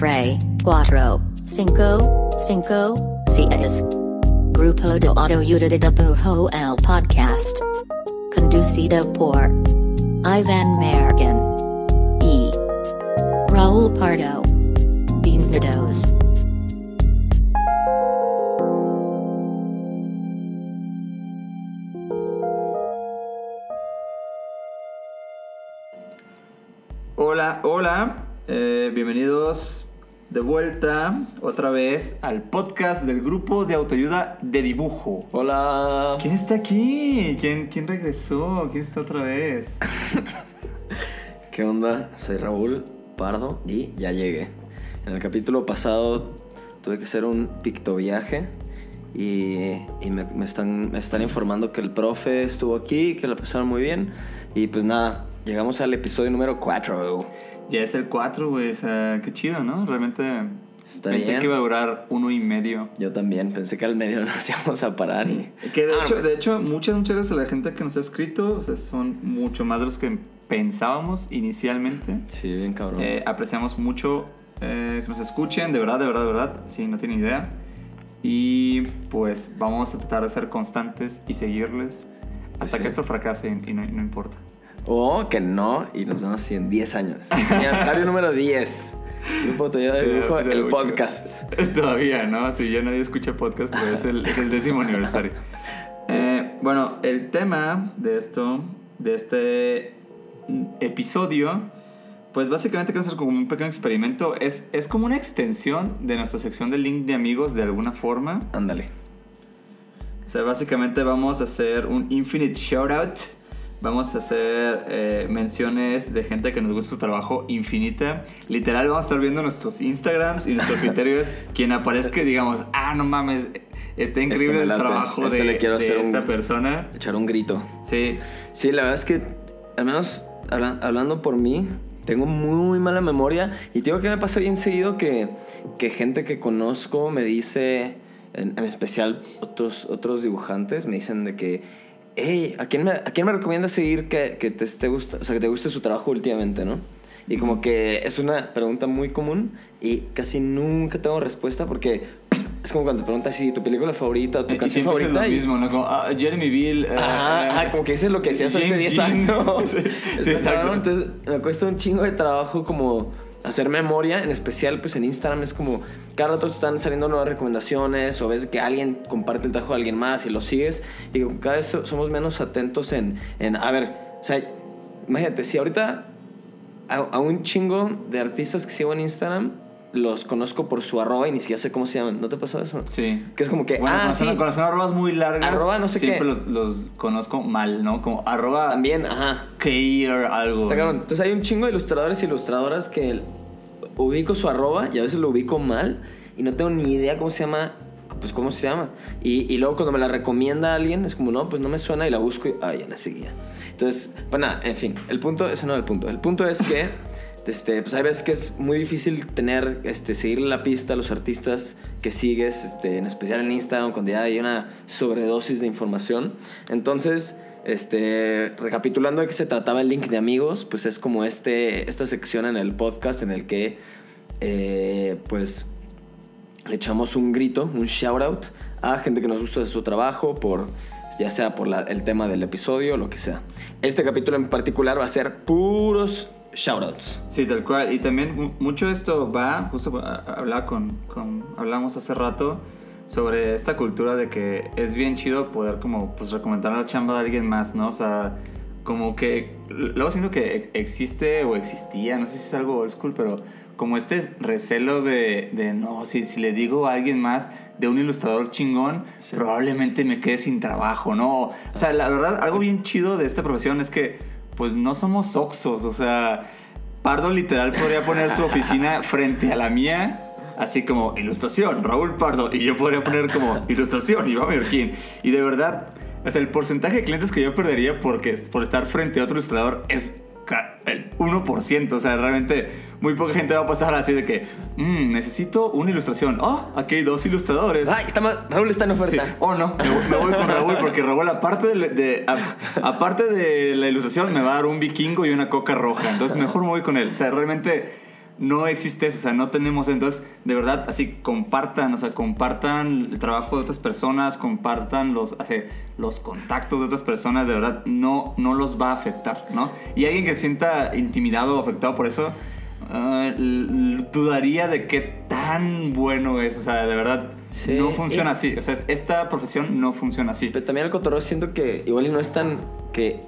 Tre, Cuatro, Cinco, Cinco, Seis. Grupo de Autoayuda de Pujo el Podcast. Conducido por Ivan Mergen. E. Raul Pardo. Bienvenidos. Hola, hola, eh, bienvenidos de vuelta otra vez al podcast del grupo de autoayuda de dibujo. Hola. ¿Quién está aquí? ¿Quién, quién regresó? ¿Quién está otra vez? ¿Qué onda? Soy Raúl Pardo y ya llegué. En el capítulo pasado tuve que hacer un pictoviaje y, y me, me están, me están informando que el profe estuvo aquí, que la pasaron muy bien. Y pues nada, llegamos al episodio número 4. Ya es el 4, güey. O sea, qué chido, ¿no? Realmente Está pensé bien. que iba a durar uno y medio. Yo también pensé que al medio nos íbamos a parar y... Que de Ah, hecho, pues, de hecho, muchas, muchas gracias a la gente que nos ha escrito. O sea, son mucho más de los que pensábamos inicialmente. Sí, bien cabrón. Eh, apreciamos mucho eh, que nos escuchen, de verdad, de verdad, de verdad. Sí, no tienen idea. Y pues vamos a tratar de ser constantes y seguirles hasta Sí. que esto fracase y no, y no importa. O que no, y nos vemos así en 10 años. Aniversario número 10. Grupo Autoayuda de Dibujo, el mucho. podcast. Todavía, ¿no? Si ya nadie escucha podcast, pero es el, es el décimo aniversario. Eh, bueno, el tema de esto, de este episodio, pues básicamente queremos hacer como un pequeño experimento. Es, es como una extensión de nuestra sección de link de amigos de alguna forma. Ándale. O sea, básicamente vamos a hacer un infinite shoutout. Vamos a hacer eh, menciones de gente que nos gusta su trabajo infinita. Literal, vamos a estar viendo nuestros Instagrams y nuestro criterio es quien aparezca y digamos, ah, no mames, está increíble me el trabajo Este de, le quiero de hacer esta un- persona. Echar un grito. Sí, Sí, la verdad es que, al menos habla- hablando por mí, tengo muy mala memoria. Y tengo que me pasa bien seguido que, que gente que conozco me dice, en, especial otros, otros dibujantes, me dicen de que, hey, ¿a quién me, a quién me recomiendas seguir que, que te esté gusta, o sea, que te guste su trabajo últimamente, no? Y como que es una pregunta muy común y casi nunca tengo respuesta porque es como cuando te preguntas si tu película favorita o tu canción siempre es favorita. lo mismo, ¿no? Como, ah, Jeremy Bill. ajá, como que dices lo que hacías hace James 10 Jean. años. Sí, exacto. entonces me cuesta un chingo de trabajo como hacer memoria, en especial pues en Instagram es como cada rato están saliendo nuevas recomendaciones o ves que alguien comparte el trabajo de alguien más y lo sigues y cada vez so- somos menos atentos en, en a ver, o sea, imagínate, si ahorita a, a un chingo de artistas que sigo en Instagram los conozco por su arroba y ni siquiera sé cómo se llaman, ¿no te pasa eso? Sí. Que es como que, Bueno, ah, son, sí. son arrobas muy largas, Arroba no sé siempre qué. Los, los conozco mal, ¿no? Como arroba También, ajá. Keir algo. Está cabrón. Entonces hay un chingo de ilustradores y ilustradoras que el- ubico su arroba y a veces lo ubico mal y no tengo ni idea cómo se llama. Pues cómo se llama. Y, y luego cuando me la recomienda alguien es como, no, pues no me suena y la busco y, ay, ya la seguía. Entonces, pues nada, en fin, el punto, ese no es el punto. El punto es que, este, pues hay veces que es muy difícil tener, este, seguirle la pista a los artistas que sigues, este, en especial en Instagram, cuando ya hay una sobredosis de información. Entonces, este, recapitulando de qué se trataba el link de amigos, pues es como este, esta sección en el podcast en el que, eh, pues, le echamos un grito, un shout out a gente que nos gusta de su trabajo, por, ya sea por el tema del episodio o lo que sea. Este capítulo en particular va a ser puros shout outs. Sí, tal cual. Y también mu- mucho esto va, justo hablaba con, con, hablamos hace rato sobre esta cultura de que es bien chido poder como pues recomendar la chamba de alguien más, ¿no? O sea, como que luego siento que ex- existe o existía, no sé si es algo old school, pero como este recelo de, de no, si, si le digo a alguien más de un ilustrador chingón, Sí. probablemente me quede sin trabajo, ¿no? O sea, la verdad, algo bien chido de esta profesión es que pues no somos oxos, o sea, Pardo literal podría poner su oficina frente a la mía, así como ilustración, Raúl Pardo, y yo podría poner como ilustración, Iván Merquín. Y de verdad, o sea, el porcentaje de clientes que yo perdería porque, por estar frente a otro ilustrador es el 1%, o sea, realmente muy poca gente va a pasar así de que, "Mm, necesito una ilustración. Oh, aquí hay dos ilustradores. Ay, está mal, Raúl está en Sí. oferta. O no, me, voy- me voy con Raúl porque Raúl aparte de, de- a- aparte de la ilustración me va a dar un vikingo y una coca roja. Entonces mejor me voy con él. O sea, realmente no existe eso, o sea, no tenemos, entonces, de verdad, así, compartan, o sea, compartan el trabajo de otras personas, compartan los, así, los contactos de otras personas, de verdad, no, no los va a afectar, ¿no? Y alguien que se sienta intimidado o afectado por eso, ah, dudaría de qué tan bueno es, o sea, de verdad, Sí, no funciona y- así, o sea, esta profesión no funciona así. Pero también el cotorreo siento que igual y no es tan que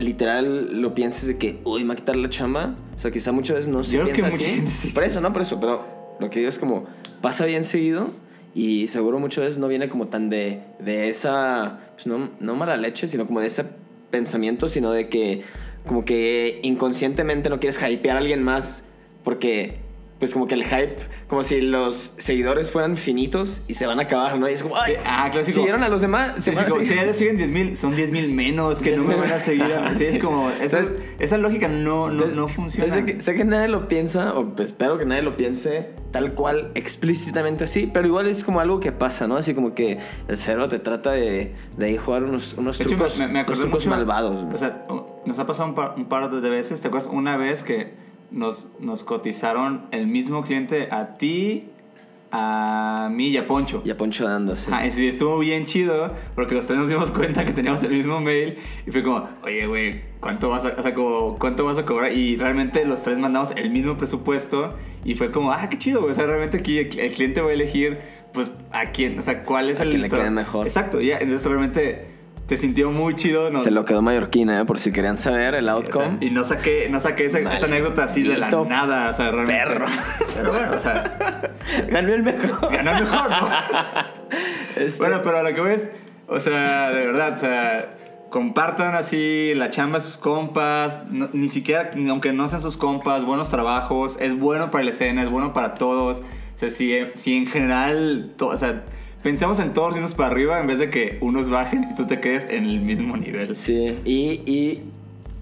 literal lo pienses de que, uy, me va a quitar la chamba. O sea, quizá muchas veces no se Yo creo que piensa mucha así. gente sí Por eso, no, por eso. Pero lo que digo es como, pasa bien seguido y seguro muchas veces no viene como tan de, de esa, pues no, no mala leche, sino como de ese pensamiento, sino de que como que inconscientemente no quieres hypear a alguien más porque pues como que el hype, como si los seguidores fueran finitos y se van a acabar, ¿no? Y es como, ay, Sí, ah, clásico. siguieron a los demás, se si ya siguen 10 mil, son 10 mil menos que no me 10,000 van a seguir. Sí, es como, esa, Entonces- esa lógica no, no, Entonces- no funciona. entonces sé, que, sé que nadie lo piensa, o espero que nadie lo piense tal cual, explícitamente así, pero igual es como algo que pasa, ¿no? Así como que el cerebro te trata de, de ahí jugar unos, unos De hecho, trucos, me, me unos acordé trucos mucho- malvados. O sea, nos ha pasado un par, un par de veces. ¿Te acuerdas? Una vez que nos, nos cotizaron el mismo cliente a ti, a mí y a Poncho. y a Poncho dando, sí. Ah, y estuvo bien chido porque los tres nos dimos cuenta que teníamos el mismo mail y fue como, oye, güey, ¿cuánto vas a, o sea, como, ¿cuánto vas a cobrar? Y realmente los tres mandamos el mismo presupuesto y fue como, ah, qué chido, güey. O sea, realmente aquí el, cliente va a elegir, pues, a quién, o sea, cuál es A el... quien le quede mejor. Exacto, ya, entonces realmente te sintió muy chido. No, Se lo quedó mallorquina, ¿eh? por si querían saber el o sea, outcome. y no saqué, no saqué esa, esa anécdota así de la nada, o sea, realmente. perro. Pero bueno, o sea, Ganó el mejor. ganó el mejor, ¿no? Este, Bueno, pero a lo que ves, o sea, de verdad, o sea, compartan así la chamba de sus compas, no- ni siquiera, aunque no sean sus compas, buenos trabajos, es bueno para la escena, es bueno para todos. O sea, si, si en general, to- o sea, pensemos en todos irnos para arriba en vez de que unos bajen y tú te quedes en el mismo nivel. Sí, y, y,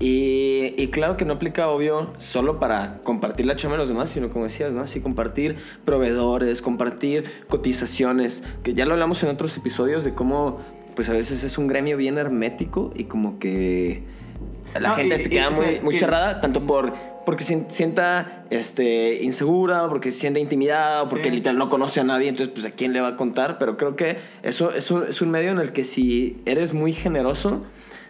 y, claro que no aplica, obvio, solo para compartir la chamba de los demás, sino como decías, ¿no? Así compartir proveedores, compartir cotizaciones, que ya lo hablamos en otros episodios de cómo, pues a veces es un gremio bien hermético y como que la No, gente y- se y, queda o muy, muy y- cerrada, tanto por porque se sienta este, insegura, o porque se siente intimidada, o porque Sí. literal no conoce a nadie, entonces pues a quién le va a contar, pero creo que eso es un, es un medio en el que si eres muy generoso,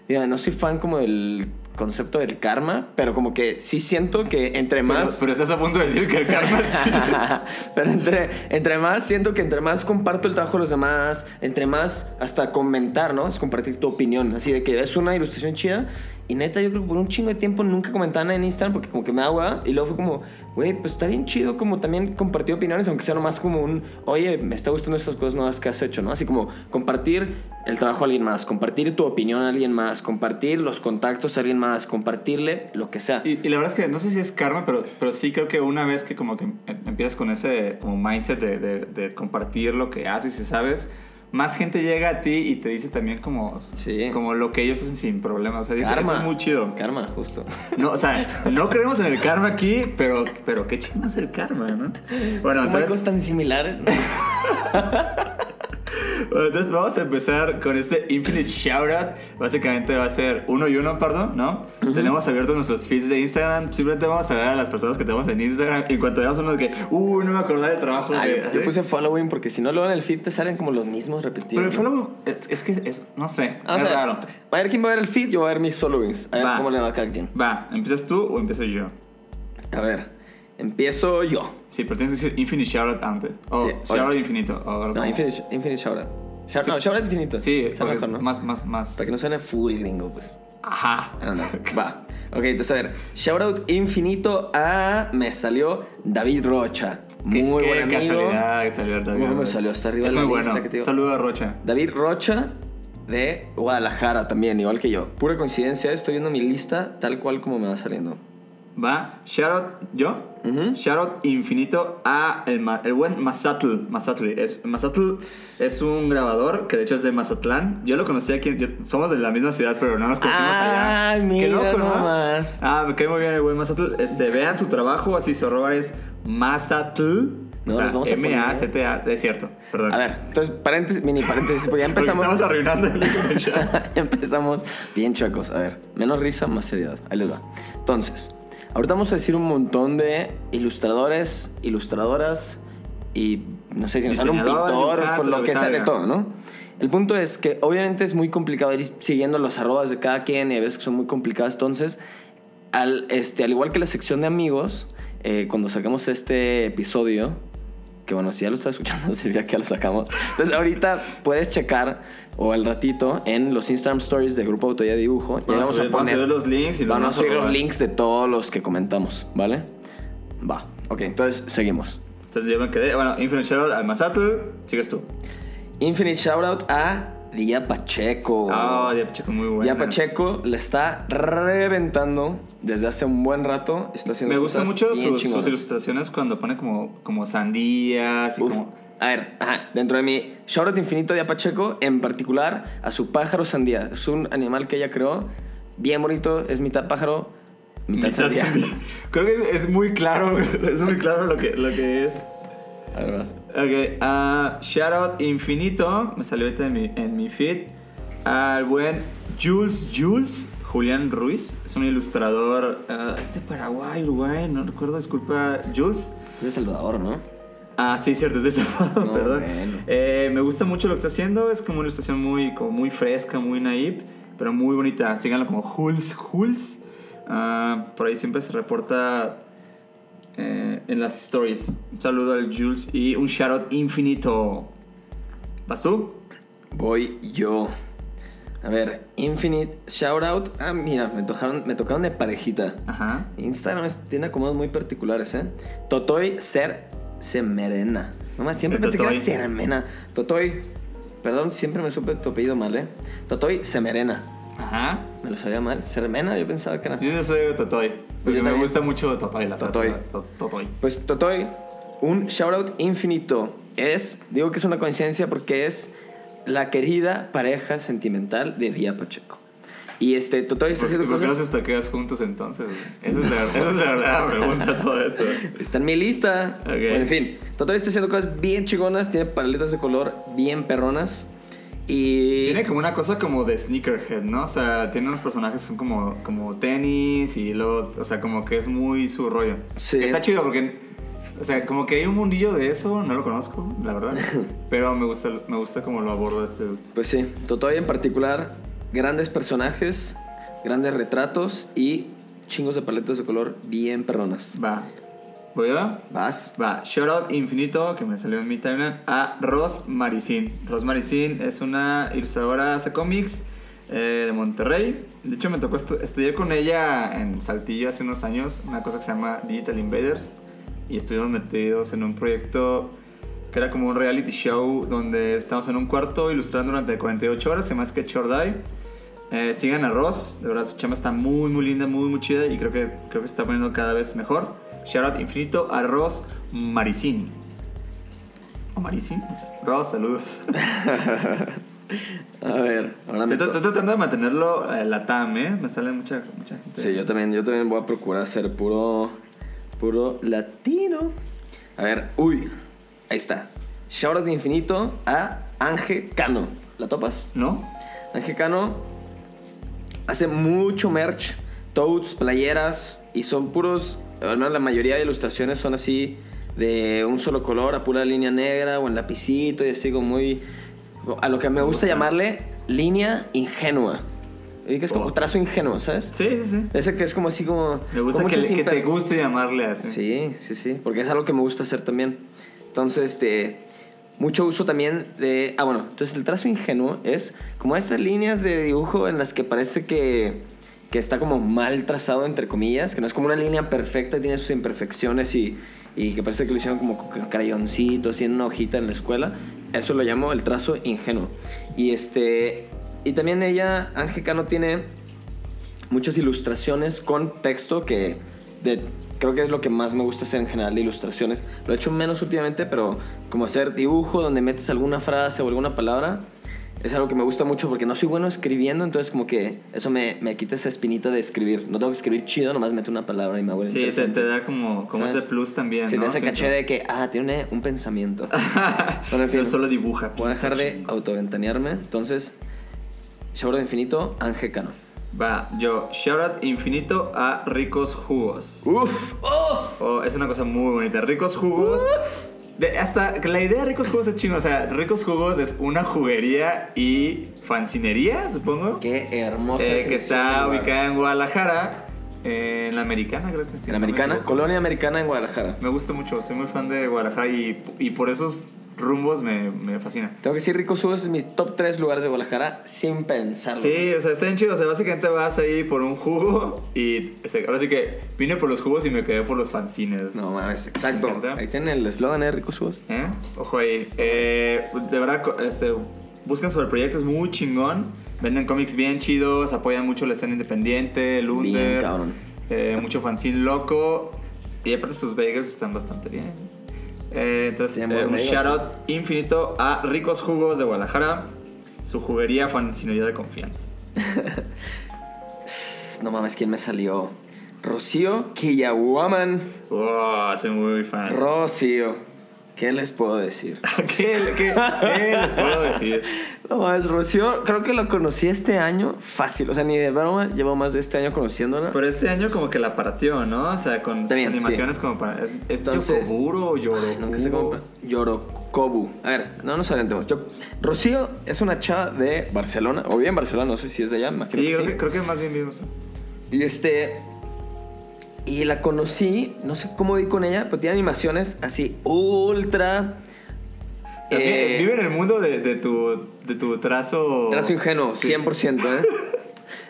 diga, no soy fan como del concepto del karma, pero como que sí siento que entre Pero, más... pero estás a punto de decir que el karma es. Pero entre, entre más, siento que entre más comparto el trabajo de los demás, entre más hasta comentar, ¿no? Es compartir tu opinión. Así de que ves una ilustración chida y neta, yo creo que por un chingo de tiempo nunca comentaba nada en Instagram porque como que me hueva. Y luego fue como, güey, pues está bien chido como también compartir opiniones, aunque sea nomás como un, oye, me está gustando estas cosas nuevas que has hecho, ¿no? Así como compartir el trabajo a alguien más, compartir tu opinión a alguien más, compartir los contactos a alguien más, compartirle lo que sea. Y, la verdad es que no sé si es karma, pero, pero sí creo que una vez que como que em- empiezas con ese como mindset de, de- de compartir lo que haces y sabes, más gente llega a ti y te dice también como, Sí. como lo que ellos hacen sin problemas. O sea, dice, eso es muy chido. Karma, justo. No, o sea, no creemos en el karma aquí, pero, pero qué chido es el karma, ¿no? Bueno, ¿Cómo hay entonces, cosas tan similares? bueno, entonces vamos a empezar con este Infinite Shoutout. Básicamente va a ser uno y uno, perdón, ¿no? Tenemos abiertos nuestros feeds de Instagram. Simplemente vamos a ver a las personas que tenemos en Instagram. En cuanto veamos uno que, uh, no me acordaba del trabajo Ah, de. yo, puse following porque si no luego en el feed te salen como los mismos repetidos. Pero el ¿no? follow es, es que es, no sé, Ah, o es sea, raro. A ver quién va a ver el feed, yo voy a ver mis followings. A ver Va. cómo le va a cada quien. Va, ¿empiezas tú o empiezo yo? A ver, empiezo yo. Sí, pero tienes que decir Infinite Shoutout antes. O Sí, Shoutout infinito. O No, infinite, infinite shoutout. Shout- Sí. No, shoutout infinito. Sí, mejor, ¿no? más, más, más. Para que no suene full gringo, pues. Ajá. Ah, no. Va. Ok, entonces a ver. Shoutout infinito a. Me salió David Rocha. Muy qué buen amigo. casualidad que salió David Cómo me Rocha. salió hasta arriba Es de la muy lista bueno. que te digo. Saludo a Rocha. David Rocha de Guadalajara también, igual que yo. Pura coincidencia, estoy viendo mi lista tal cual como me va saliendo. Va, shoutout, ¿yo? Ujú. Shoutout infinito a el, el buen Mazatl. Mazatl es, Mazatl es un grabador que de hecho es de Mazatlán. Yo lo conocí aquí, yo- somos de la misma ciudad, pero no nos conocimos allá. Ay, Qué mira loco, ¿no? nomás. Ah, me cae muy bien el buen Mazatl. Este, vean su trabajo, así su arroba es Mazatl. No, o sea, los vamos a es cierto, perdón. A ver, entonces, paréntesis, mini paréntesis, porque ya Porque empezamos. estamos arruinando el ya empezamos bien chuecos. A ver, menos risa, más seriedad. Ahí les va. Entonces, Ahorita vamos a decir un montón de ilustradores, ilustradoras y no sé si nos sale un pintor, dibujantes, lo lo que que sea de todo, ¿no? El punto es que obviamente es muy complicado ir siguiendo los arrobas de cada quien y a veces que son muy complicadas. Entonces, al, este, al igual que la sección de amigos, eh, cuando sacamos este episodio, que bueno, si ya lo estás escuchando, Silvia, que ya lo sacamos. Entonces, ahorita puedes checar o al ratito en los Instagram Stories de Grupo Autoya Dibujo. Y ahí vamos a a poner subir los links y los Vamos a a subir los links de todos los que comentamos, ¿vale? Va. Ok, entonces seguimos. Entonces yo me quedé. Bueno, Infinite Shadow al Mazatl. Sigues tú. Infinite shoutout a Día Pacheco. Ah, ya Pacheco, muy bueno. Día Pacheco le está reventando desde hace un buen rato. Está haciendo Me gustan mucho sus, sus ilustraciones cuando pone como, como sandías y Uf. como. A ver, ajá, dentro de mi shoutout infinito de Pacheco, en particular a su pájaro sandía. Es un animal que ella creó, bien bonito, es mitad pájaro, mitad, mitad sandía. sandía. Creo que es muy claro, es muy claro lo que, lo que es. A ver, vas. Ok, ah, shout out infinito, me salió ahorita en mi, en mi feed, al buen Jules Jules, Julián Ruiz, es un ilustrador, ah, es de Paraguay, Uruguay, no recuerdo, disculpa, Jules. Es de Salvador, ¿no? Ah, sí, cierto, es de Salvador, No, perdón. bueno. Eh, me gusta mucho lo que está haciendo, es como una ilustración muy, como muy fresca, muy naive, pero muy bonita. Síganlo como Jules Jules. Ah, por ahí siempre se reporta eh, en las stories. Un saludo al Jules y un shoutout infinito. ¿Vas tú? Voy yo. A ver, Infinite Shoutout. Ah, mira, me tocaron, me tocaron de parejita. Ajá. Instagram es- tiene acomodos muy particulares, ¿eh? Totoy Ser Semerena. Nomás siempre pensé que Totoy. era Sermena. Totoy, perdón, siempre me supe tu apellido mal, ¿eh? Totoy Semerena. Ajá. Me lo sabía mal. Sermena, yo pensaba que era. Yo no soy de Totoy. Porque yo me gusta mucho Totoy. La Totoy. To- Totoy. Pues Totoy, un shoutout infinito. Es, digo que es una coincidencia porque es la querida pareja sentimental de Día Pacheco. Y este, Totoy está ¿Por, haciendo por qué cosas. los estaqueas juntos entonces? Esa es la, esa es la verdadera pregunta todo esto. Está en mi lista. Ok. Bueno, en fin, Totoy está haciendo cosas bien chingonas, tiene paletas de color bien perronas. Y. Tiene como una cosa como de sneakerhead, ¿no? O sea, tiene unos personajes que son como, como tenis y luego, o sea, como que es muy su rollo. Sí. Está chido porque, o sea, como que hay un mundillo de eso, no lo conozco, la verdad. pero me gusta, me gusta como lo aborda este dude. Pues sí, Totoy en particular, grandes personajes, grandes retratos y chingos de paletas de color bien perronas. Va. ¿Voy a? Vas. Va, shout out infinito que me salió en mi timeline a Ros Maricín. Ros Maricín es una ilustradora, hace cómics eh, de Monterrey. De hecho, me tocó estu- estudiar con ella en Saltillo hace unos años, una cosa que se llama Digital Invaders. Y estuvimos metidos en un proyecto que era como un reality show donde estábamos en un cuarto ilustrando durante 48 horas, se Sketch or Die. Eh, sigan a Ross, de verdad su chama está muy muy linda, muy muy chida y creo que, creo que se está poniendo cada vez mejor. Out infinito a Ross Maricín. ¿O Maricín? Ross, saludos. A ver, ahora me Estoy to- estoy tratando de mantenerlo eh, ¿eh? Me sale mucha, mucha gente. Sí, yo también, yo también voy a procurar ser puro, puro latino. A ver, uy, ahí está. Shoutout de infinito a Ángel Cano. ¿La topas? ¿No? Ángel Cano hace mucho merch, totes, playeras y son puros, menos la mayoría de ilustraciones son así de un solo color, a pura línea negra o en lapicito y así como muy a lo que me gusta llamarle línea ingenua. Y que es como Oh. trazo ingenuo, ¿sabes? Sí, sí, sí. Ese que es como así como... Me gusta como que, muchos le- que te guste llamarle así. Sí, sí, sí. Porque es algo que me gusta hacer también. Entonces, este... Mucho uso también de... Ah, bueno. Entonces, el trazo ingenuo es como estas líneas de dibujo en las que parece que... Que está como mal trazado, entre comillas. Que no es como una línea perfecta, tiene sus imperfecciones y... Y que parece que lo hicieron como con crayoncito, así en una hojita en la escuela. Eso lo llamo el trazo ingenuo. Y este... Y también ella, Ángel Cano, tiene muchas ilustraciones con texto que creo que es lo que más me gusta hacer en general de ilustraciones. Lo he hecho menos últimamente, pero como hacer dibujo donde metes alguna frase o alguna palabra es algo que me gusta mucho porque no soy bueno escribiendo, entonces como que eso me, me quita esa espinita de escribir. No tengo que escribir chido, nomás meto una palabra y me hago Sí, te, te da como, como ¿Sabes? ese plus también, Sí, ¿no? te hace caché de que, ah, tiene un pensamiento. bueno, en fin. No solo dibuja. Voy a dejar de autoventanearme. Entonces, de Infinito, Ángel Cano. Va, yo, shout out infinito a Ricos Jugos. Uf, uf. Oh, es una cosa muy bonita. Ricos Jugos. De- hasta la idea de Ricos Jugos es chino. O sea, Ricos Jugos es una juguería y fancinería, supongo. Qué hermosa. eh, que está ubicada en Guadalajara. eh, en la americana, creo que sí. En la americana, colonia americana en Guadalajara. Me gusta mucho. Soy muy fan de Guadalajara y, y por esos rumbos me, me fascina. Tengo que decir, Rico Subas es mi top 3 lugares de Guadalajara sin pensarlo. Sí, o sea, está bien chido. O sea, básicamente vas ahí por un jugo y ahora sí que vine por los jugos y me quedé por los fanzines. No mames, exacto. Ahí tienen el eslogan, ¿eh? Rico Subas. ¿Eh? Ojo ahí. Eh, de verdad, este, buscan sobre el proyecto, es muy chingón. Venden cómics bien chidos, apoyan mucho la escena independiente, el Bien, Under. cabrón. eh, mucho fanzine loco. Y aparte sus bagels están bastante bien. Eh, entonces, eh, un shout out infinito a Ricos Jugos de Guadalajara. Su juguería fancinería de confianza. No mames, ¿quién me salió? Rocío Kiyawaman. Wow, soy muy fan. Rocío. ¿Qué les puedo decir? ¿Qué, qué, qué les puedo decir? No mames, Rocío, creo que lo conocí este año fácil. O sea, ni de broma, llevo más de este año conociéndola. Pero este año como que la partió, ¿no? O sea, con sus animaciones como para... ¿Es, es Entonces- Yokoguro o Yorokubo? Nunca sé cómo. Yorokobu. A ver, no nos adelantemos. Yo- Rocío es una chava de Barcelona, o bien Barcelona, no sé si es de allá, Sí, que creo sí. que, creo que más bien vimos. Y este. Y la conocí, no sé cómo di con ella, pero tiene animaciones así ultra. También, eh, vive en el mundo de, de tu, de tu trazo... Trazo ingenuo, Sí. 100%. ¿eh?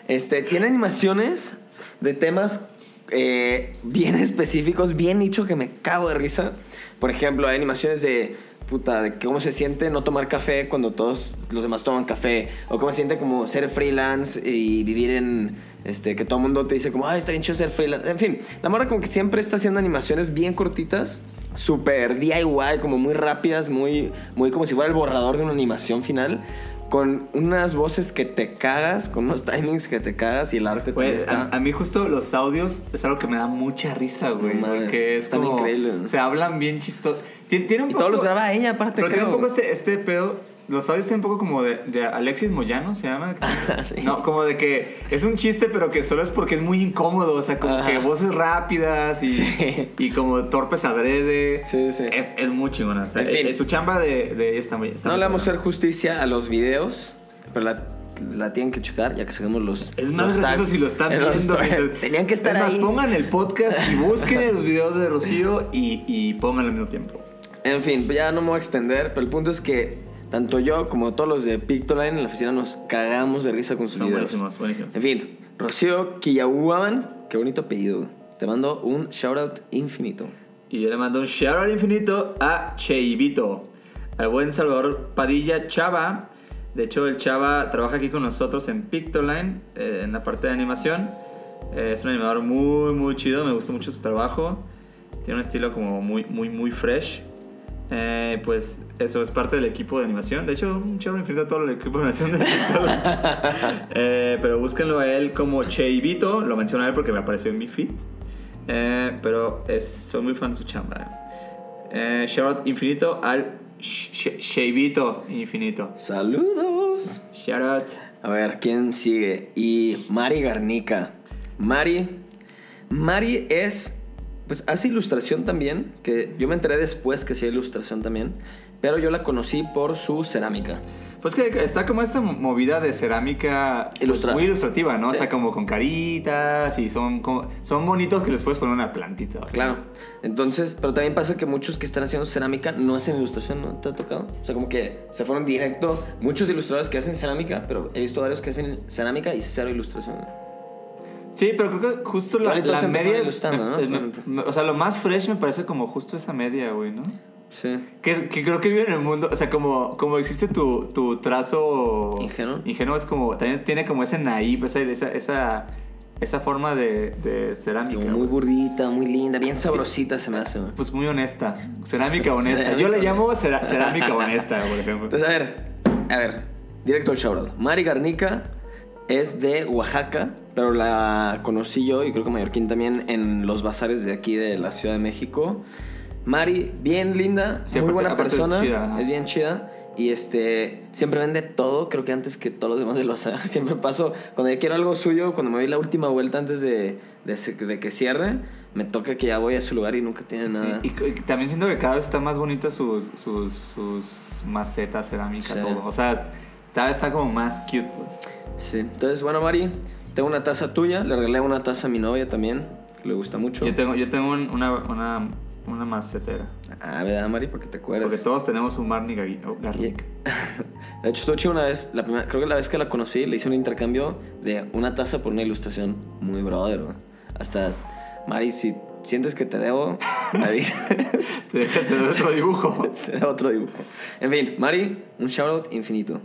Este, tiene animaciones de temas eh, bien específicos, bien nicho que me cago de risa. Por ejemplo, hay animaciones de puta, cómo se siente no tomar café cuando todos los demás toman café. O cómo se siente como ser freelance y vivir en. Este, que todo el mundo te dice como, ay, está bien chido ser freelance. En fin, la morra como que siempre está haciendo animaciones bien cortitas, súper DIY, como muy rápidas, muy, muy como si fuera el borrador de una animación final. Con unas voces que te cagas, con unos timings que te cagas y el arte Güey, está. a, a mí justo los audios es algo que me da mucha risa, güey. No mames, porque es están como... increíbles. Se hablan bien chistosos. Tiene, tiene un y poco... todos los graba ella, aparte, Pero tiene creo. un poco este, este pedo... Los audios tienen un poco como de, de Alexis Moyano, ¿se llama? Sí. No, como de que es un chiste, pero que solo es porque es muy incómodo. O sea, como Ajá. que voces rápidas y, Sí. y como torpes adrede. Sí, sí. Es, es muy chingona. O sea, En fin. eh, su chamba de, de muy. está No muy le vamos a hacer justicia a los videos, pero la, la tienen que checar ya que saquemos los. Es más los gracioso tags si lo están viendo. Tenían que estar es más, ahí. pongan el podcast y busquen los videos de Rocío y, y pongan al mismo tiempo. En fin, ya no me voy a extender, pero el punto es que tanto yo como todos los de Pictoline en la oficina nos cagamos de risa con sus Son videos. buenísimos, buenísimos. En fin, Rocío Kiyawaman, qué bonito apellido. Te mando un shout out infinito. Y yo le mando un shout out infinito a Cheivito, al buen Salvador Padilla Chava. De hecho, el Chava trabaja aquí con nosotros en Pictoline, eh, en la parte de animación. Eh, es un animador muy, muy chido, me gusta mucho su trabajo. Tiene un estilo como muy, muy, muy fresh. Eh, pues eso es parte del equipo de animación. De hecho, un out infinito a todo el equipo de animación de. Eh, pero búsquenlo a él como Cheivito, lo menciono a él porque me apareció en mi feed. Eh, pero es, soy muy fan de su chamba. Eh, shout out infinito al Cheivito infinito. Saludos. Shout out. A ver, ¿quién sigue? Y Mari Garnica. Mari. Mari es. Pues hace ilustración también. Que yo me enteré después que hacía ilustración también. Pero yo la conocí por su cerámica. Pues que está como esta movida de cerámica pues, Ilustrada. muy ilustrativa, ¿no? O Sí. sea, como con caritas y son como, son bonitos que les puedes poner una plantita. o sea. Claro. Entonces, pero también pasa que muchos que están haciendo cerámica no hacen ilustración, ¿no te ha tocado? O sea, como que se fueron directo. Muchos ilustradores que hacen cerámica, pero he visto varios que hacen cerámica y cero ilustración. Sí, pero creo que justo la, la media. ¿no? me- me- me- o sea, lo más fresh me parece como justo esa media, güey, ¿no? Sí. Que, que creo que vive en el mundo, o sea, como, como existe tu, tu trazo Ingenuo. Ingenuo es como, también tiene como ese naive, esa, esa, esa, forma de, de cerámica. Muy gordita, muy linda, bien sabrosita se me hace. güey. Pues muy honesta, cerámica honesta. Cerámica Yo le llamo cerámica honesta, por ejemplo. Entonces, a ver, a ver, directo al shoutout. Mari Garnica es de Oaxaca, pero la conocí yo y creo que Mallorquín también en los bazares de aquí de la Ciudad de México. Mari, bien linda, Sí, muy aparte- buena aparte es persona, chida, es bien chida. Y este, siempre vende todo, creo que antes que todos los demás del bazar. Siempre paso, cuando ya quiero algo suyo, cuando me doy la última vuelta antes de, de, de que cierre, me toca que ya voy a su lugar y nunca tiene Sí, nada. Y, y también siento que cada vez están más bonitas sus, sus, sus macetas, cerámica, Sí. todo. O sea, vez está como más cute, pues. Sí. Entonces, bueno, Mari, tengo una taza tuya. Le regalé una taza a mi novia también, que le gusta mucho. Yo tengo, yo tengo un- una, una, una macetera. Ah, ¿verdad, Mari? Porque te acuerdas. Porque todos tenemos un Marnie Gagui- oh, Garlic. De hecho, estuvo chido una vez, la primera, creo que la vez que la conocí, le hice un intercambio de una taza por una ilustración muy brother. güey. Hasta, Mari, si sientes que te debo, me. Te, te doy otro dibujo. te debo otro dibujo. En fin, Mari, un shoutout infinito.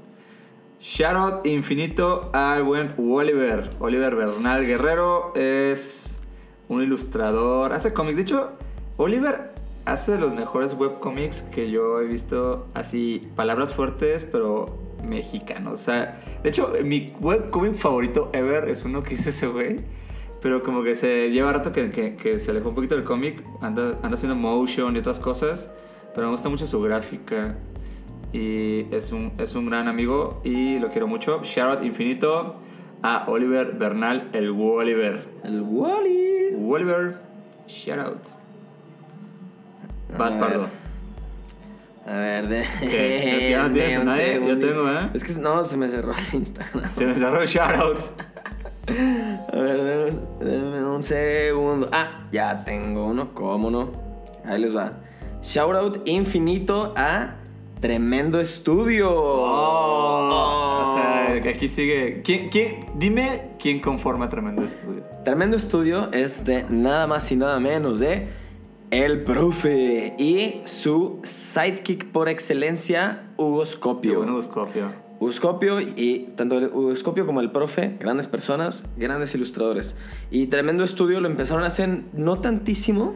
Shoutout infinito al buen Oliver. Oliver Bernal Guerrero es un ilustrador. Hace cómics. De hecho, Oliver hace de los mejores webcomics que yo he visto. Así, palabras fuertes, pero mexicanos. O sea, de hecho, mi webcomic favorito ever es uno que hizo ese güey. Pero como que se lleva rato que, que- que se alejó un poquito del cómic. Anda, anda haciendo motion y otras cosas. Pero me gusta mucho su gráfica. Y es un, es un gran amigo y lo quiero mucho. Shout out infinito a Oliver Bernal, el Oliver. El Wally. Oliver, shout out. Vas, Pardo. A ver, de. ¿Qué? ¿Ya no tienes a nadie? Yo tengo, ¿eh? Es que no, se me cerró el Instagram. Se me cerró el shout out. A ver, deme un segundo. Ah, ya tengo uno, ¿cómo no? Ahí les va. Shoutout infinito a Tremendo Estudio. O sea, aquí sigue. ¿Quién, quién, dime quién conforma Tremendo Estudio. Tremendo Estudio es de nada más y nada menos de El Profe y su sidekick por excelencia, Hugo Scopio. bueno, Buscopio. Uscopio y tanto el Uscopio como el profe, grandes personas, grandes ilustradores. Y tremendo estudio lo empezaron a hacer no tantísimo.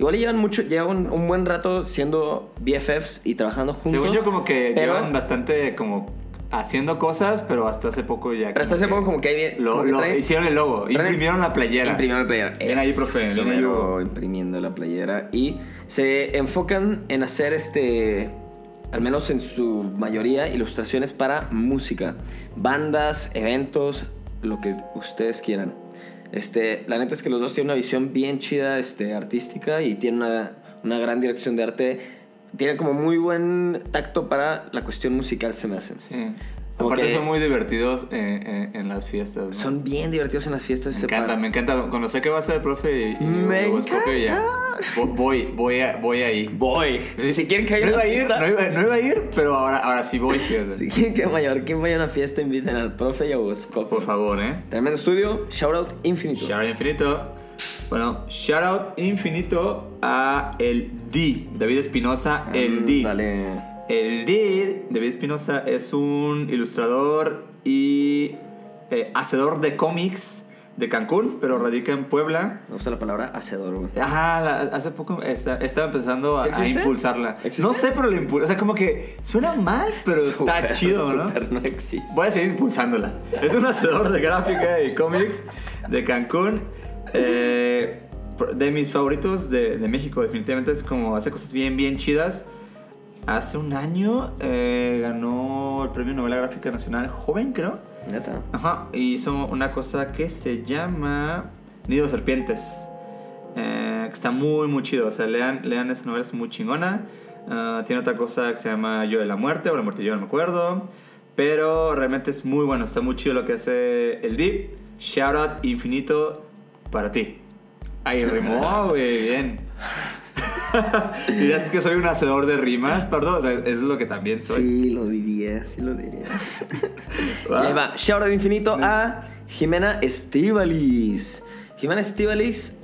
Igual llevan mucho, llevan un buen rato siendo BFFs y trabajando juntos. Según yo, como que pero, llevan bastante como haciendo cosas, pero hasta hace poco ya. Pero hasta hace poco como que hay bien- Lo, como que lo- traen- hicieron el logo, traen- imprimieron la playera. Imprimieron la playera. Bien ahí, profe, imprimiendo la playera. Y se enfocan en hacer este, al menos en su mayoría, ilustraciones para música. Bandas, eventos, lo que ustedes quieran. Este, la neta es que los dos tienen una visión bien chida este, artística y tienen una, una gran dirección de arte. Tienen como muy buen tacto para la cuestión musical, se me hacen. Sí. Aparte que- son muy divertidos eh, eh, en las fiestas. ¿no? Son bien divertidos en las fiestas. Me encanta, me encanta. Cuando sé que va a ser el profe y, y Me Hugo Escopio, ya. Vo- Voy, voy, a- voy ahí. Voy. Si quieren que No iba a ir, no iba, no iba a ir, pero ahora, ahora sí voy. Si quieren que Mallorquín vaya a una fiesta, inviten al profe y a Bosco. Por favor, ¿eh? Tremendo estudio, shoutout infinito. Shout out infinito. Bueno, shout out infinito a el D, David Espinosa, el D. Dale. El D, David Espinosa, es un ilustrador y eh, hacedor de cómics de Cancún, pero radica en Puebla. Me gusta la palabra hacedor, güey. Ajá, la- hace poco está- estaba empezando a, ¿Sí a existe? impulsarla. ¿Existe? No sé, pero la impulsa. O sea, como que suena mal, pero está chido, ¿no? no existe. Voy a seguir impulsándola. Es un hacedor de gráfica y cómics de Cancún. Eh, de mis favoritos de, de México, definitivamente es como hace cosas bien, bien chidas. Hace un año eh, ganó el premio Novela Gráfica Nacional Joven, creo. Neta. Ajá, y hizo una cosa que se llama Nido de Serpientes. Eh, que está muy, muy chido. O sea, lean, lean esa novela, es muy chingona. Ah, tiene otra cosa que se llama Yo de la Muerte, o La Muerte Yo, no me acuerdo. Pero realmente es muy bueno, está muy chido lo que hace el Deep. Shout out infinito para ti. Ahí rimó, güey, bien. Dirás que soy un hacedor de rimas, perdón, o sea, es lo que también soy. Sí, lo diría, sí lo diría. Va. Y ahí va, shoutout infinito a Jimena Estivalis. Jimena Estivalis,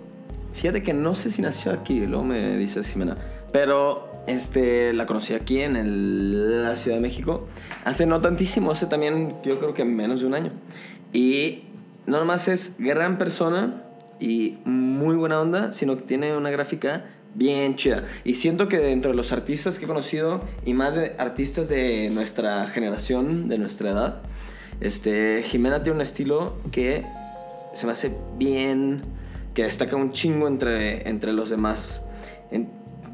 fíjate que no sé si nació aquí, luego me dices Jimena, pero este, la conocí aquí en el- la Ciudad de México hace no tantísimo, hace también yo creo que menos de un año. Y no nomás es gran persona y muy buena onda, sino que tiene una gráfica bien chida. Y siento que dentro de los artistas que he conocido, y más de artistas de nuestra generación, de nuestra edad, este, Jimena tiene un estilo que se me hace bien, que destaca un chingo entre, entre los demás. En-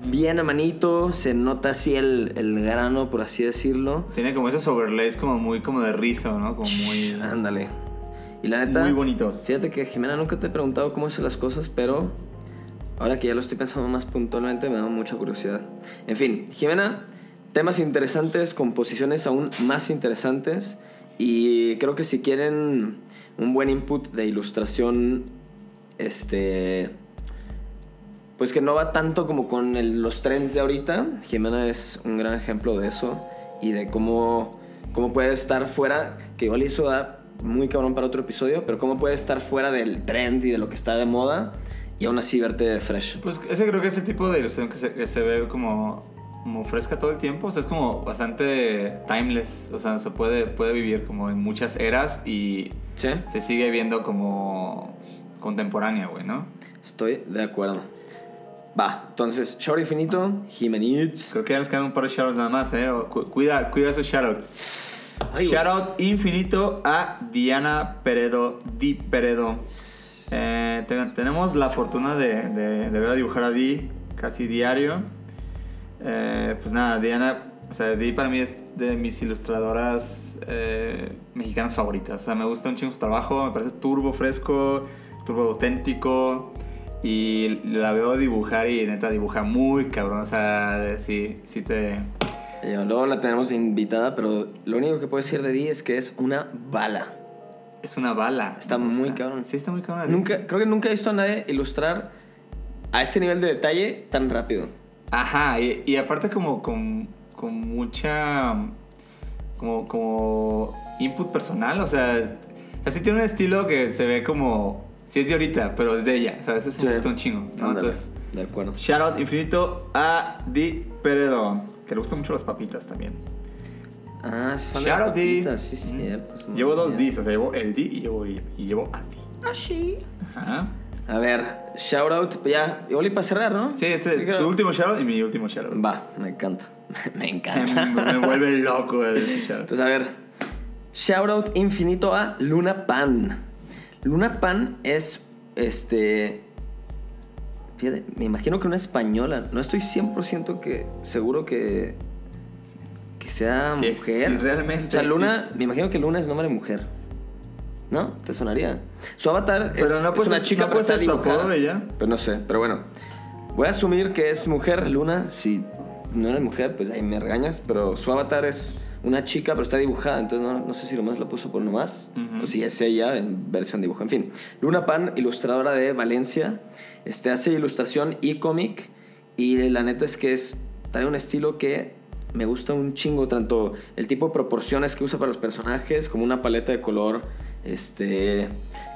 bien a manito, se nota así el, el grano, por así decirlo. Tiene como esos overlays como muy como de rizo, ¿no? Como muy, Ándale. Y la neta, muy bonitos. fíjate que Jimena nunca te he preguntado cómo hace las cosas, pero ahora que ya lo estoy pensando más puntualmente me da mucha curiosidad. En fin, Jimena, temas interesantes, composiciones aún más interesantes y creo que si quieren un buen input de ilustración, este, pues que no va tanto como con los trends de ahorita, Jimena es un gran ejemplo de eso y de cómo, cómo puede estar fuera, que igual eso da muy cabrón para otro episodio, pero cómo puede estar fuera del trend y de lo que está de moda y aún así verte fresh. Pues ese creo que es el tipo de ilustración que se, que se ve como, como fresca todo el tiempo. O sea, es como bastante timeless. O sea, se puede, puede vivir como en muchas eras y ¿Sí? se sigue viendo como contemporánea, güey, ¿no? Estoy de acuerdo. Va, entonces, Shout Infinito, Jimenitz. Creo que ya nos quedan un par de shoutouts nada más, ¿eh? Cu- Cuida, cuida esos shoutouts. Shoutout infinito a Diana Peredo, Di Peredo. Eh, te- tenemos la fortuna de, de, de ver a dibujar a Di casi diario. Eh, pues nada, Diana, o sea, Di para mí es de mis ilustradoras eh, mexicanas favoritas. O sea, me gusta un chingo su trabajo, me parece turbo fresco, turbo auténtico. Y la veo dibujar y neta dibuja muy cabrón. O sea, sí, sí te. Luego la tenemos invitada, pero lo único que puedo decir de Di es que es una bala. Es una bala. Está muy gusta. cabrón. Sí, está muy cabrón. Nunca, creo que nunca he visto a nadie ilustrar a ese nivel de detalle tan rápido. Ajá, y, y aparte como con, con mucha como, como input personal, o sea, así tiene un estilo que se ve como, si es de ahorita, pero es de ella, o sea, eso se me Sí. gusta un chingo, ¿no? Ándale, Entonces, de acuerdo. shout out infinito a Di Peredo, que le gustan mucho las papitas también. Ah, es fan de Shout las out papitas, Sí, es cierto. se Llevo dos. Ds, o sea, llevo el Di y llevo, y llevo a Di. Ah, sí. Ajá. A ver, shout out, ya, igual y para cerrar, ¿no? Sí, este es tu último shout out y mi último shout out. Va, me encanta. me encanta. me vuelve loco ese shout out. Entonces, a ver, shout out infinito a Luna Pan. Luna Pan es, este, fíjate, me imagino que una española. No estoy 100% que, seguro que sea mujer. sí, realmente O sea, Luna, existe. me imagino que Luna es nombre de mujer. ¿No? ¿Te sonaría? Su avatar Pero es, no es puede una chica no puede ser su apodo ella. Pero no sé, pero bueno. Voy a asumir que es mujer, Luna. Si no eres mujer, pues ahí me regañas. Pero su avatar es una chica, pero está dibujada. Entonces no, no sé si nomás la puso por nomás. Ujú. O si es ella en versión dibujo. En fin, Luna Pan, ilustradora de Valencia. Este, hace ilustración y cómic. Y la neta es que es, trae un estilo que me gusta un chingo. Tanto el tipo de proporciones que usa para los personajes, como una paleta de color este,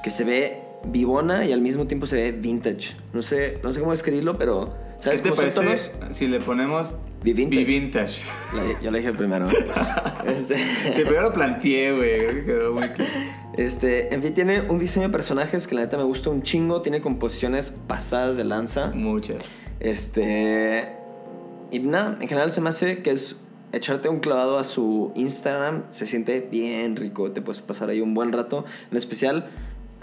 que se ve vivona y al mismo tiempo se ve vintage. No sé, no sé cómo describirlo, pero ¿Qué ¿sabes te cómo son parece tonos? si le ponemos Vivintage. La- yo le dije primero. este, Que primero lo planteé, güey. Quedó muy claro. este, en fin, tiene un diseño de personajes que la neta me gusta un chingo. Tiene composiciones pasadas de lanza. Muchas. Este. Y nada, en general se me hace que es echarte un clavado a su Instagram. Se siente bien rico. Te puedes pasar ahí un buen rato. En especial,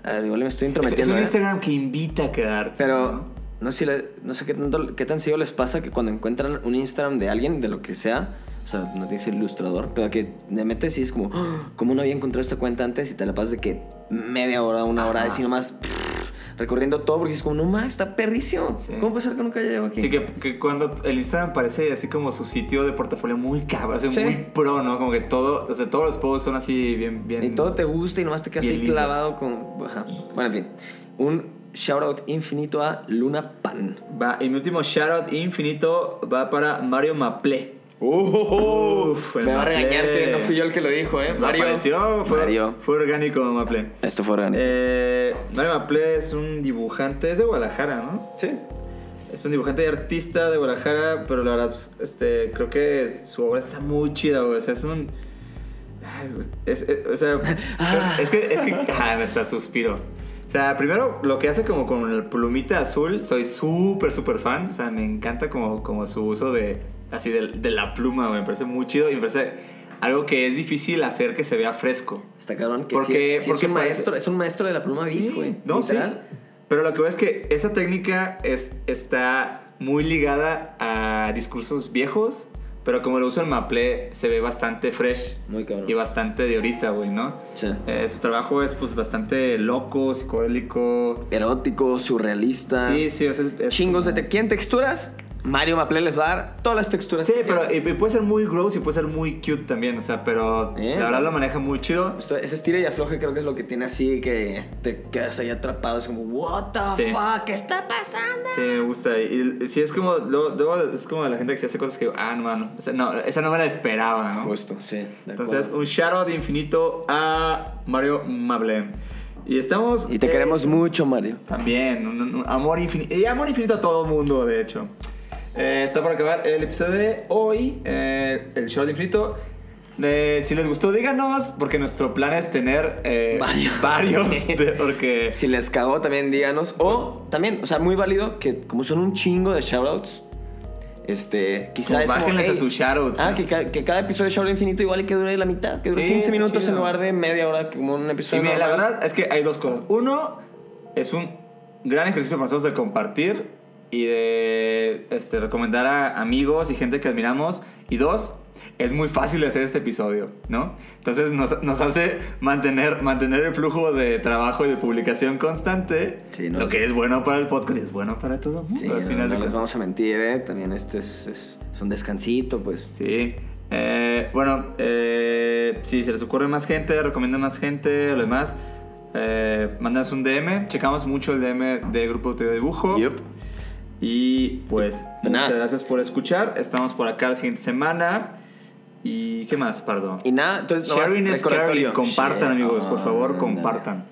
a ver, igual me estoy Es, es intrometiendo. un ¿eh? Instagram que invita a quedarte. Pero ¿no? sé, si le- no sé qué, tanto, qué tan seguido les pasa que cuando encuentran un Instagram de alguien, de lo que sea, o sea, no tiene que ser ilustrador, pero que te metes y es como, "Ah, ¿cómo no había encontrado esta cuenta antes? Y te la pasas de que media hora, una hora, así nomás pff, recorriendo todo porque es como, no más, está perrísimo. Sí. ¿Cómo puede ser que nunca haya llegado aquí? Sí, que, que cuando el Instagram parece así como su sitio de portafolio muy cabrón, así Sí. muy pro, ¿no? Como que todo, o sea, todos los posts son así bien, bien. Y todo te gusta y nomás te quedas ahí lindos. clavado con... ajá. Bueno, en fin. Un shout out infinito a Luna Pan. Va, y mi último shoutout infinito va para Mario Maple. Uf, Me va a regañar que no fui yo el que lo dijo, ¿eh? Pues me apareció, fue, Mario. fue orgánico Maple. Esto fue orgánico. Eh, Mario Maple es un dibujante, es de Guadalajara, ¿no? sí. Es un dibujante y artista de Guadalajara, pero la verdad, pues, este, creo que su obra está muy chida, güey. O sea, es un. Es, es- o sea, Ah. es que, es que, ah, me está suspiro. O sea, primero, lo que hace como con el plumita azul, soy súper, súper fan. O sea, me encanta como, como su uso de, así, de, de la pluma, güey. Me parece muy chido y me parece algo que es difícil hacer que se vea fresco. Está cabrón que Porque- sí es, sí porque es un parece- maestro, es un maestro de la pluma Sí, Vic, güey. no, sí. Literal. Pero lo que veo es que esa técnica es, está muy ligada a discursos viejos, pero como lo usa el Maple, se ve bastante fresh Muy cabrón. y bastante de ahorita, güey, ¿no? Sí. Eh, su trabajo es pues bastante loco, psicodélico. Erótico, surrealista. Sí, sí, es, es Chingos de te ¿Quieren texturas? Mario Maple les va a dar todas las texturas. Sí, pero y- puede ser muy gross y puede ser muy cute también, o sea, pero la verdad lo maneja muy chido. Esto- ese estira y afloje creo que es lo que tiene así que te quedas ahí atrapado. Es como, what the Sí. fuck, ¿qué está pasando? Sí, me gusta. Y, y sí, es como, luego- es como la gente que se hace cosas que, ah, no, mano, esa no, esa no me la esperaba, ¿no? Justo, sí. de Entonces, un shout out infinito a Mario Mable. Y estamos. Y te eh, queremos mucho, Mario. También, un, un amor infinito. Y amor infinito a todo mundo, de hecho. Eh, está por acabar el episodio de hoy, eh, el show de infinito. Eh, si les gustó, díganos, porque nuestro plan es tener eh, Varios. varios, de- porque Si les cagó, también díganos. O también, o sea, muy válido que como son un chingo de shoutouts, este, quizás. Bájenles a "Ey, sus shoutouts, Ah, ¿no? que, ca- que cada episodio de Shoutout Infinito igual y que dure la mitad, que dure Sí, 15 está minutos chido. en lugar de media hora, como un Y episodio. mira, la verdad es que hay dos cosas. Uno, es un gran ejercicio para nosotros de compartir y de este, recomendar a amigos y gente que admiramos. Y dos, es muy fácil hacer este episodio, ¿no? Entonces nos, nos hace mantener, mantener el flujo de trabajo y de publicación constante, Sí, no lo es- que es bueno para el podcast y es bueno para todo el mundo. Sí, al no, final no les cuentas. vamos a mentir, ¿eh? También este es, es, es un descansito, pues. Sí. Eh, bueno, eh, si se les ocurre más gente, recomiendan más gente, lo demás, eh, mándanos un DM. Checamos mucho el DM de Grupo de Dibujo. Yup. Y pues, muchas gracias por escuchar. Estamos por acá la siguiente semana. ¿Y qué más, Pardo? Y nada, entonces. Sharing caring. Compartan, Share. amigos, por favor, Ah, compartan.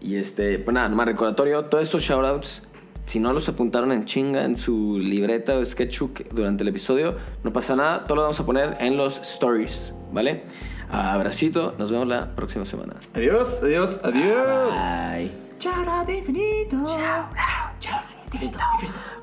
Y este, pues nada, nomás recordatorio, todos estos shoutouts, si no los apuntaron en chinga en su libreta o sketchbook durante el episodio, no pasa nada, todo lo vamos a poner en los stories, ¿vale? Abracito, nos vemos la próxima semana. Adiós, adiós, adiós. Bye. Chao, infinito. Chao, chao, infinito, infinito. Grupo